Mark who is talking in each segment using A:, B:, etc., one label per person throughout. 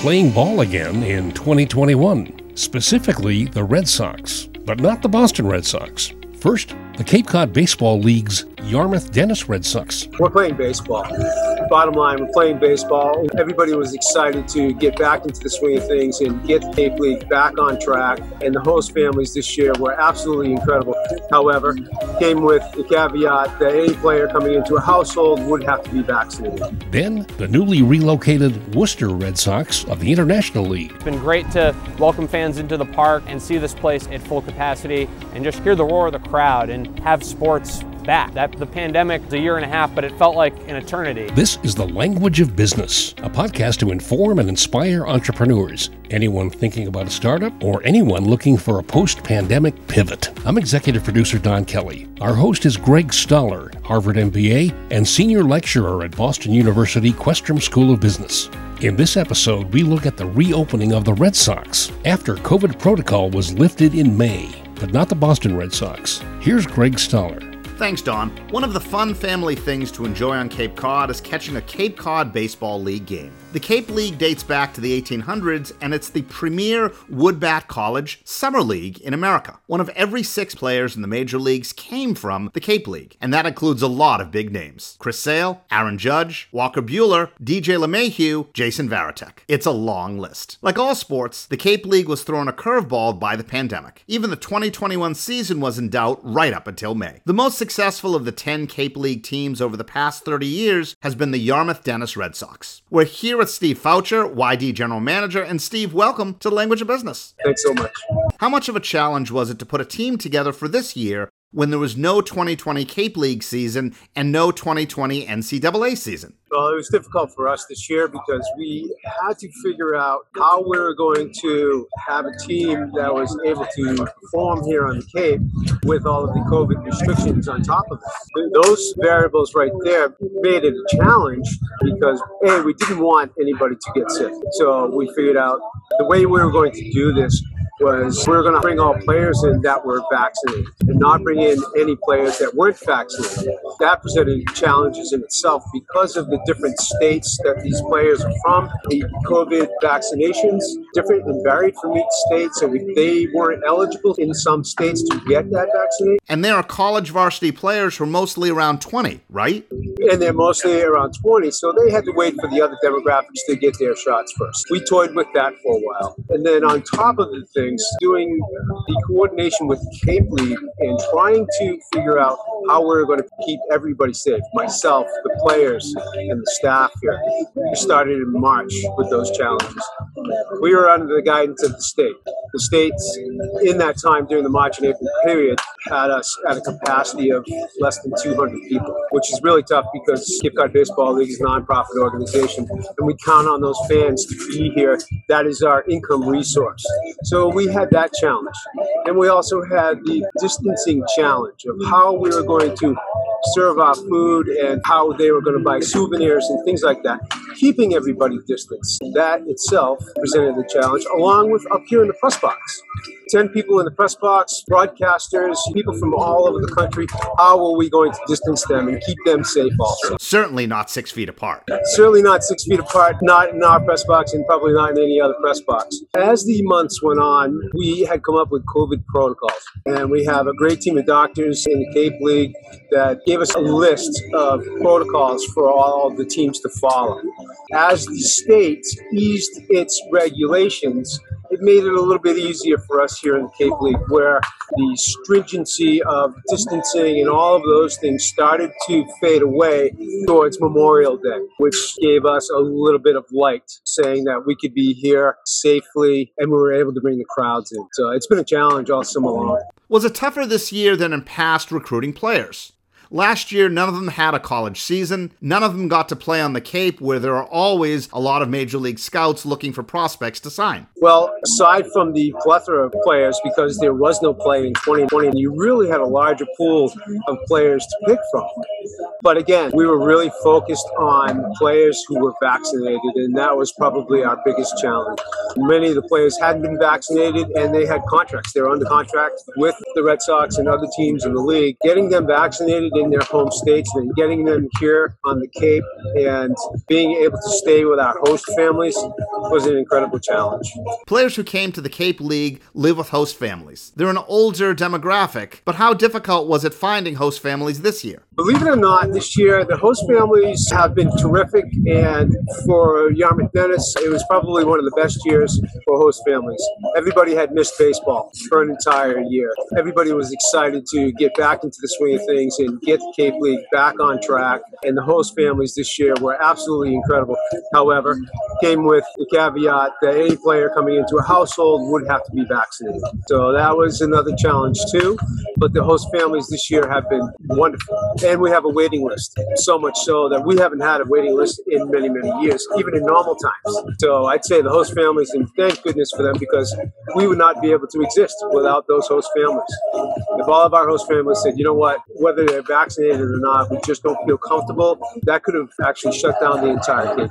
A: playing ball again in 2021, specifically the Red Sox, but not the Boston Red Sox. First, the Cape Cod Baseball League's Yarmouth Dennis Red Sox.
B: We're playing baseball. Bottom line, we're playing baseball. Everybody was excited to get back into the swing of things and get the Cape League back on track. And the host families this year were absolutely incredible. However, came with the caveat that any player coming into a household would have to be vaccinated.
A: Then, the newly relocated Worcester Red Sox of the International League.
C: It's been great to welcome fans into the park and see this place at full capacity and just hear the roar of the crowd and have sports back. That the pandemic was a year and a half, but it felt like an eternity.
A: This is The Language of Business, a podcast to inform and inspire entrepreneurs, anyone thinking about a startup or anyone looking for a post-pandemic pivot. I'm executive producer Don Kelly. Our host is Greg Stoller, Harvard MBA and senior lecturer at Boston University Questrom School of Business. In this episode, we look at the reopening of the Red Sox after COVID protocol was lifted in May, but not the Boston Red Sox. Here's Greg Stoller.
D: Thanks, Don. One of the fun family things to enjoy on Cape Cod is catching a Cape Cod Baseball League game. The Cape League dates back to the 1800s, and it's the premier Woodbat College Summer League in America. One of every six players in the major leagues came from the Cape League, and that includes a lot of big names Chris Sale, Aaron Judge, Walker Buehler, DJ LeMahieu, Jason Varitek. It's a long list. Like all sports, the Cape League was thrown a curveball by the pandemic. Even the 2021 season was in doubt right up until May. The most successful of the 10 Cape League teams over the past 30 years has been the Yarmouth Dennis Red Sox. We're here with Steve Faucher, YD General Manager. And Steve, welcome to Language of Business.
B: Thanks so much.
D: How much of a challenge was it to put a team together for this year when there was no 2020 Cape League season and no 2020 NCAA season?
B: Well, it was difficult for us this year because we had to figure out how we were going to have a team that was able to perform here on the Cape with all of the COVID restrictions on top of it. Those variables right there made it a challenge because, A, we didn't want anybody to get sick. So we figured out the way we were going to do this was we were going to bring all players in that were vaccinated and not bring in any players that weren't vaccinated. That presented challenges in itself because of the different states that these players are from. The COVID vaccinations different and varied from each state, so they weren't eligible in some states to get that vaccination.
D: And there are college varsity players who are mostly around 20, right?
B: And they're mostly around 20, so they had to wait for the other demographics to get their shots first. We toyed with that for a while. And then on top of the thing, things, doing the coordination with Cape League and trying to figure out how we're going to keep everybody safe. Myself, the players, and the staff here. We started in March with those challenges. We were under the guidance of the state. The states, in that time during the March and April period, had us at a capacity of less than 200 people, which is really tough because Cape Cod Baseball League is a nonprofit organization, and we count on those fans to be here. That is our income resource. So we had that challenge. And we also had the distancing challenge of how we were going to serve our food and how they were going to buy souvenirs and things like that, keeping everybody distance. That itself presented the challenge, along with up here in the press box. 10 people in the press box, broadcasters, people from all over the country. How are we going to distance them and keep them safe also?
D: Certainly not six feet apart.
B: Certainly not six feet apart, not in our press box and probably not in any other press box. As the months went on, we had come up with COVID protocols. And we have a great team of doctors in the Cape League that gave us a list of protocols for all the teams to follow. As the state eased its regulations, it made it a little bit easier for us here in the Cape League, where the stringency of distancing and all of those things started to fade away towards Memorial Day, which gave us a little bit of light, saying that we could be here safely and we were able to bring the crowds in. So it's been a challenge all summer long.
D: Was it tougher this year than in past recruiting players? Last year, none of them had a college season. None of them got to play on the Cape, where there are always a lot of major league scouts looking for prospects to sign.
B: Well, aside from the plethora of players, because there was no play in 2020, you really had a larger pool of players to pick from. But again, we were really focused on players who were vaccinated, and that was probably our biggest challenge. Many of the players hadn't been vaccinated and they had contracts. They were under contract with the Red Sox and other teams in the league. Getting them vaccinated in their home states, and getting them here on the Cape and being able to stay with our host families was an incredible challenge.
D: Players who came to the Cape League live with host families. They're an older demographic, but how difficult was it finding host families this year?
B: Believe it or not, this year the host families have been terrific, and for Yarmouth Dennis, it was probably one of the best years for host families. Everybody had missed baseball for an entire year. Everybody was excited to get back into the swing of things and get the Cape League back on track, and the host families this year were absolutely incredible. However, came with the caveat that any player coming into a household would have to be vaccinated. So that was another challenge too. But the host families this year have been wonderful and we have a waiting list. So much so that we haven't had a waiting list in many, many years, even in normal times. So I'd say the host families, and thank goodness for them because we would not be able to exist without those host families. If all of our host families said, you know what, whether they're vaccinated or not, we just don't feel comfortable, that could have actually shut down the entire Cape.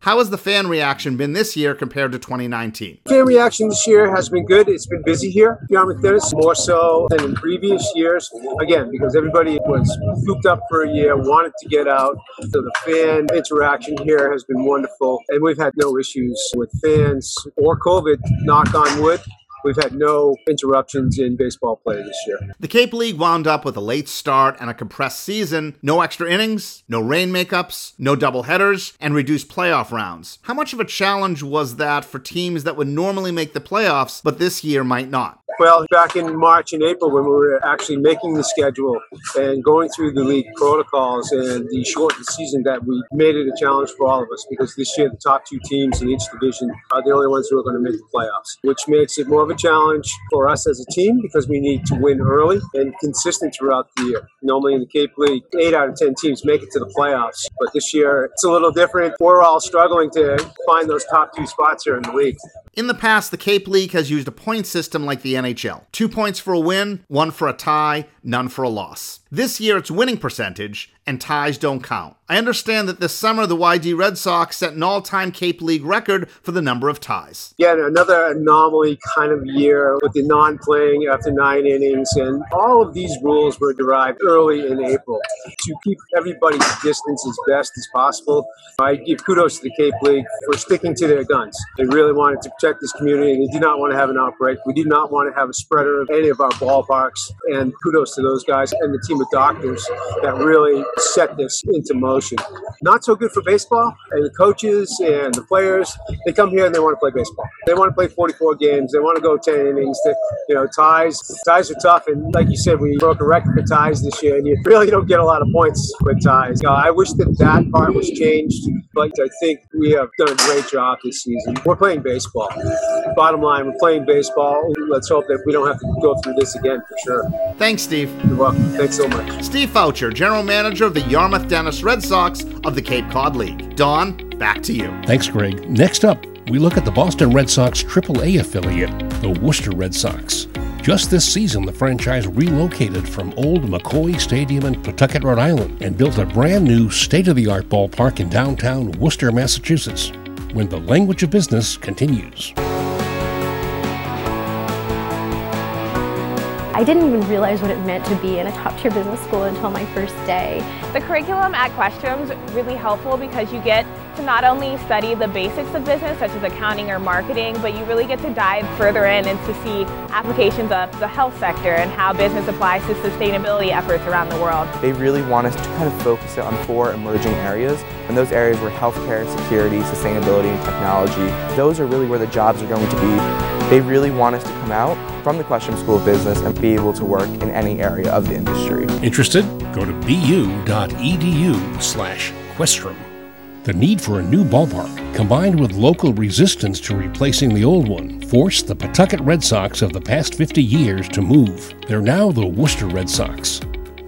D: How has the fan reaction been this year compared to 2019?
B: Fan reaction this year has been good. It's been busy here, Yarmouth Dennis, more so than in previous years. Again, because everybody was cooped up for a year, wanted to get out. So the fan interaction here has been wonderful. And we've had no issues with fans or COVID, knock on wood. We've had no interruptions in baseball play this year.
D: The Cape League wound up with a late start and a compressed season, no extra innings, no rain makeups, no double headers, and reduced playoff rounds. How much of a challenge was that for teams that would normally make the playoffs, but this year might not?
B: Well, back in March and April, when we were actually making the schedule and going through the league protocols and the shortened season, that we made it a challenge for all of us because this year the top two teams in each division are the only ones who are going to make the playoffs, which makes it more of a challenge for us as a team because we need to win early and consistent throughout the year. Normally in the Cape League, eight out of 10 teams make it to the playoffs, but this year it's a little different. We're all struggling to find those top two spots here in the league.
D: In the past, the Cape League has used a point system like the NHL two points for a win, one for a tie, none for a loss. This year it's winning percentage, and ties don't count. I understand that this summer the YD Red Sox set an all time Cape League record for the number of ties.
B: Yeah, another anomaly kind of year with the non playing after nine innings, and all of these rules were derived early in April to keep everybody's distance as best as possible. I give kudos to the Cape League for sticking to their guns. They really wanted to protect this community, they did not want to have an outbreak. We did not want to have a spreader of any of our ballparks, and kudos to those guys and the team of doctors that really set this into motion. Not so good for baseball, and the coaches and the players, they come here and they want to play baseball. They want to play 44 games. They want to go 10 innings. They, you know, ties ties are tough, and like you said, we broke a record for ties this year, and you really don't get a lot of points with ties. Uh, I wish that that part was changed, but I think we have done a great job this season. We're playing baseball. Bottom line, we're playing baseball. Let's hope that we don't have to go through this again for sure.
D: Thanks, Steve.
B: You're welcome. Thanks so much.
D: Steve Faucher, General Manager of the Yarmouth Dennis Red Sox of the Cape Cod League. Don, back to you.
A: Thanks, Greg. Next up, we look at the Boston Red Sox AAA affiliate, the Worcester Red Sox. Just this season, the franchise relocated from old McCoy Stadium in Pawtucket, Rhode Island, and built a brand new state of the art ballpark in downtown Worcester, Massachusetts, when the language of business continues.
E: I didn't even realize what it meant to be in a top tier business school until my first day.
F: The curriculum at Questrom's really helpful because you get to not only study the basics of business such as accounting or marketing, but you really get to dive further in and to see applications of the health sector and how business applies to sustainability efforts around the world.
G: They really want us to kind of focus it on four emerging areas, and those areas were healthcare, security, sustainability, and technology. Those are really where the jobs are going to be. They really want us to come out from the Questrom School of Business and be able to work in any area of the industry.
A: Interested? Go to bu.edu slash Questrom. The need for a new ballpark, combined with local resistance to replacing the old one, forced the Pawtucket Red Sox of the past 50 years to move. They're now the Worcester Red Sox.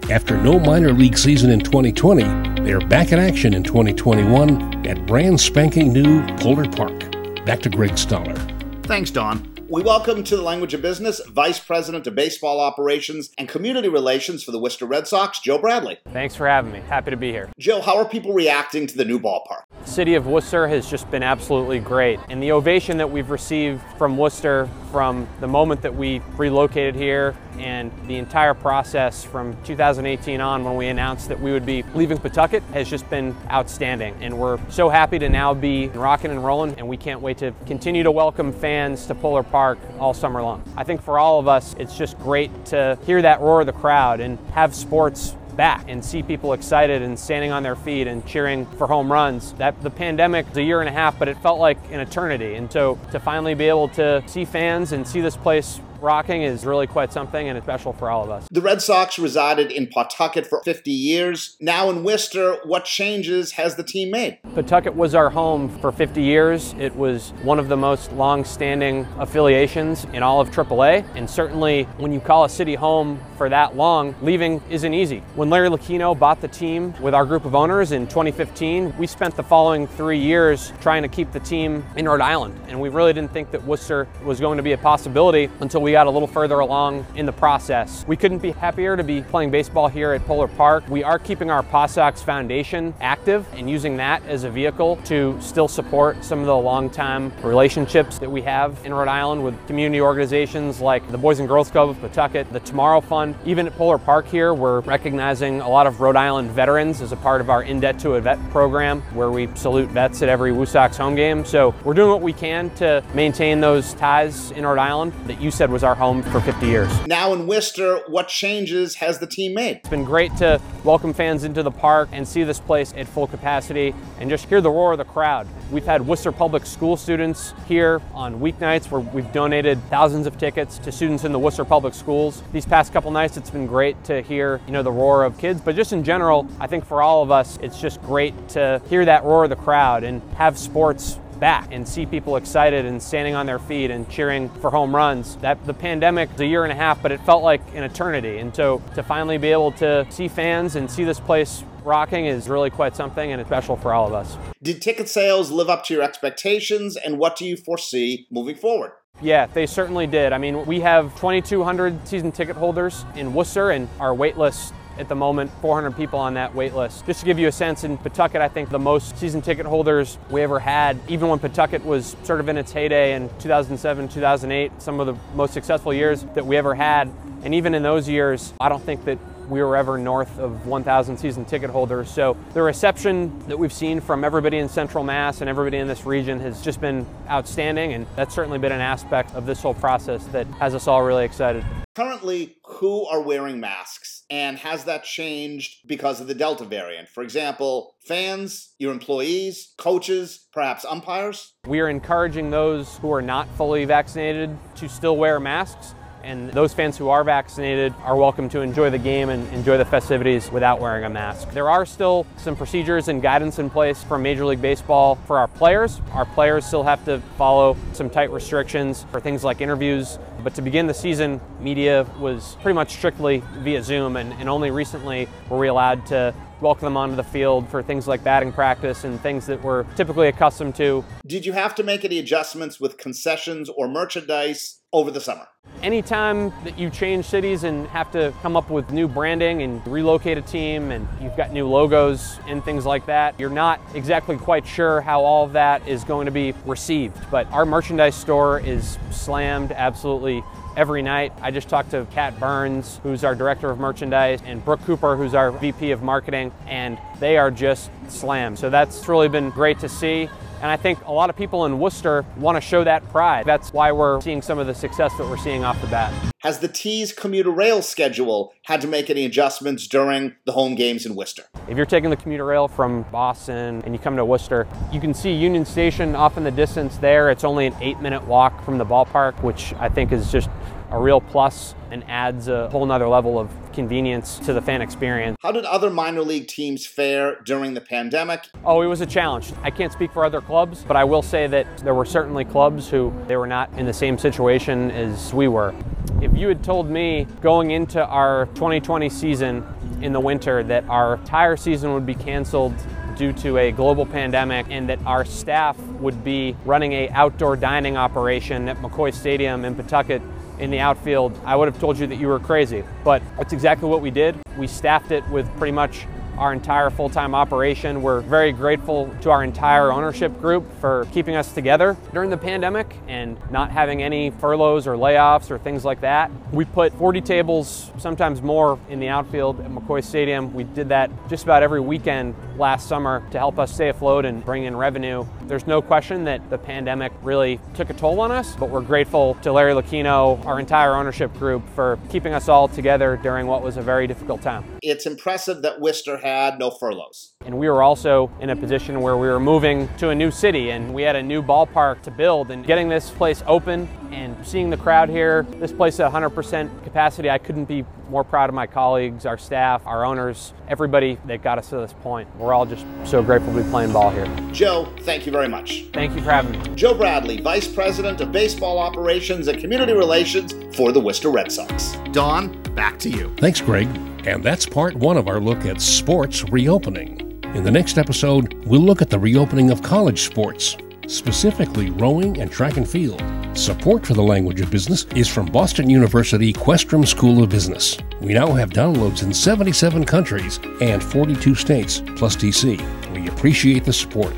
A: After no minor league season in 2020, they are back in action in 2021 at brand spanking new Polar Park. Back to Greg Stoller.
D: Thanks, Don. We welcome to the Language of Business Vice President of Baseball Operations and Community Relations for the Worcester Red Sox, Joe Bradlee.
C: Thanks for having me. Happy to be here.
D: Joe, how are people reacting to the new ballpark?
C: City of Worcester has just been absolutely great. And the ovation that we've received from Worcester from the moment that we relocated here and the entire process from 2018 on when we announced that we would be leaving Pawtucket has just been outstanding. And we're so happy to now be rocking and rolling and we can't wait to continue to welcome fans to Polar Park all summer long. I think for all of us, it's just great to hear that roar of the crowd and have sports back and see people excited and standing on their feet and cheering for home runs. That the pandemic was a year and a half, but it felt like an eternity. And so to finally be able to see fans and see this place rocking is really quite something and it's special for all of us.
D: The Red Sox resided in Pawtucket for 50 years. Now in Worcester, what changes has the team made?
C: Pawtucket was our home for 50 years. It was one of the most long-standing affiliations in all of AAA, and certainly when you call a city home for that long, leaving isn't easy. When Larry Lucchino bought the team with our group of owners in 2015, we spent the following three years trying to keep the team in Rhode Island, and we really didn't think that Worcester was going to be a possibility until we got a little further along in the process. We couldn't be happier to be playing baseball here at Polar Park. We are keeping our Paw Sox Foundation active and using that as a vehicle to still support some of the long-time relationships that we have in Rhode Island with community organizations like the Boys and Girls Club of Pawtucket, the Tomorrow Fund. Even at Polar Park here, we're recognizing a lot of Rhode Island veterans as a part of our In Debt to a Vet program where we salute vets at every Sox home game. So we're doing what we can to maintain those ties in Rhode Island that you said was our home for 50 years.
D: Now in Worcester, what changes has the team made?
C: It's been great to welcome fans into the park and see this place at full capacity and just hear the roar of the crowd. We've had Worcester Public School students here on weeknights where we've donated thousands of tickets to students in the Worcester Public Schools. These past couple nights, it's been great to hear, you know, the roar of kids, but just in general, I think for all of us, it's just great to hear that roar of the crowd and have sports back and see people excited and standing on their feet and cheering for home runs. That the pandemic was a year and a half, but it felt like an eternity. And so to finally be able to see fans and see this place rocking is really quite something and it's special for all of us.
D: Did ticket sales live up to your expectations and what do you foresee moving forward?
C: Yeah, they certainly did. I mean, we have 2,200 season ticket holders in Worcester, and our wait list at the moment, 400 people on that wait list. Just to give you a sense, in Pawtucket, I think the most season ticket holders we ever had, even when Pawtucket was sort of in its heyday in 2007, 2008, some of the most successful years that we ever had. And even in those years, I don't think that we were ever north of 1,000 season ticket holders. So the reception that we've seen from everybody in Central Mass and everybody in this region has just been outstanding, and that's certainly been an aspect of this whole process that has us all really excited.
D: Currently, who are wearing masks? And has that changed because of the Delta variant? For example, fans, your employees, coaches, perhaps umpires?
C: We are encouraging those who are not fully vaccinated to still wear masks and those fans who are vaccinated are welcome to enjoy the game and enjoy the festivities without wearing a mask. There are still some procedures and guidance in place from Major League Baseball for our players. Our players still have to follow some tight restrictions for things like interviews. But to begin the season, media was pretty much strictly via Zoom, and, and only recently were we allowed to welcome them onto the field for things like batting practice and things that we're typically accustomed to.
D: Did you have to make any adjustments with concessions or merchandise over the summer?
C: Anytime that you change cities and have to come up with new branding and relocate a team and you've got new logos and things like that, you're not exactly quite sure how all of that is going to be received. But our merchandise store is slammed absolutely every night. I just talked to Kat Burns, who's our director of merchandise, and Brooke Cooper, who's our VP of marketing, and they are just slammed. So that's really been great to see. And I think a lot of people in Worcester want to show that pride. That's why we're seeing some of the success that we're seeing off the bat.
D: Has the T's commuter rail schedule had to make any adjustments during the home games in Worcester?
C: If you're taking the commuter rail from Boston and you come to Worcester, you can see Union Station off in the distance there. It's only an eight minute walk from the ballpark, which I think is just a real plus and adds a whole nother level of convenience to the fan experience.
D: How did other minor league teams fare during the pandemic?
C: Oh, it was a challenge. I can't speak for other clubs, but I will say that there were certainly clubs who they were not in the same situation as we were. If you had told me going into our 2020 season in the winter that our entire season would be canceled due to a global pandemic and that our staff would be running a outdoor dining operation at McCoy Stadium in Pawtucket in the outfield, I would have told you that you were crazy. But that's exactly what we did. We staffed it with pretty much our entire full time operation. We're very grateful to our entire ownership group for keeping us together during the pandemic and not having any furloughs or layoffs or things like that. We put 40 tables, sometimes more, in the outfield at McCoy Stadium. We did that just about every weekend last summer to help us stay afloat and bring in revenue. There's no question that the pandemic really took a toll on us, but we're grateful to Larry Lucchino, our entire ownership group, for keeping us all together during what was a very difficult time.
D: It's impressive that Worcester had no furloughs.
C: And we were also in a position where we were moving to a new city and we had a new ballpark to build and getting this place open and seeing the crowd here, this place at 100% capacity, I couldn't be more proud of my colleagues, our staff, our owners, everybody that got us to this point. We're all just so grateful to be playing ball here.
D: Joe, thank you very much.
C: Thank you for having me.
D: Joe Bradlee, Vice President of Baseball Operations and Community Relations for the Worcester Red Sox. Don, back to you.
A: Thanks, Greg. And that's part one of our look at sports reopening. In the next episode, we'll look at the reopening of college sports, specifically rowing and track and field. Support for the language of business is from Boston University Questrom School of Business. We now have downloads in 77 countries and 42 states, plus DC. We appreciate the support.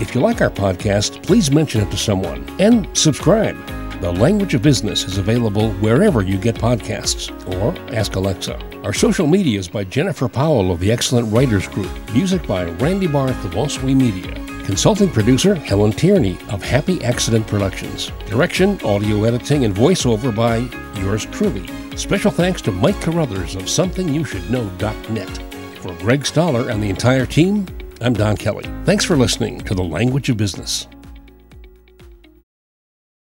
A: If you like our podcast, please mention it to someone and subscribe. The Language of Business is available wherever you get podcasts or ask Alexa. Our social media is by Jennifer Powell of the Excellent Writers Group. Music by Randy Barth of Oswey Media. Consulting producer Helen Tierney of Happy Accident Productions. Direction, audio editing, and voiceover by yours truly. Special thanks to Mike Carruthers of SomethingYouShouldKnow.net. For Greg Stoller and the entire team, I'm Don Kelly. Thanks for listening to The Language of Business.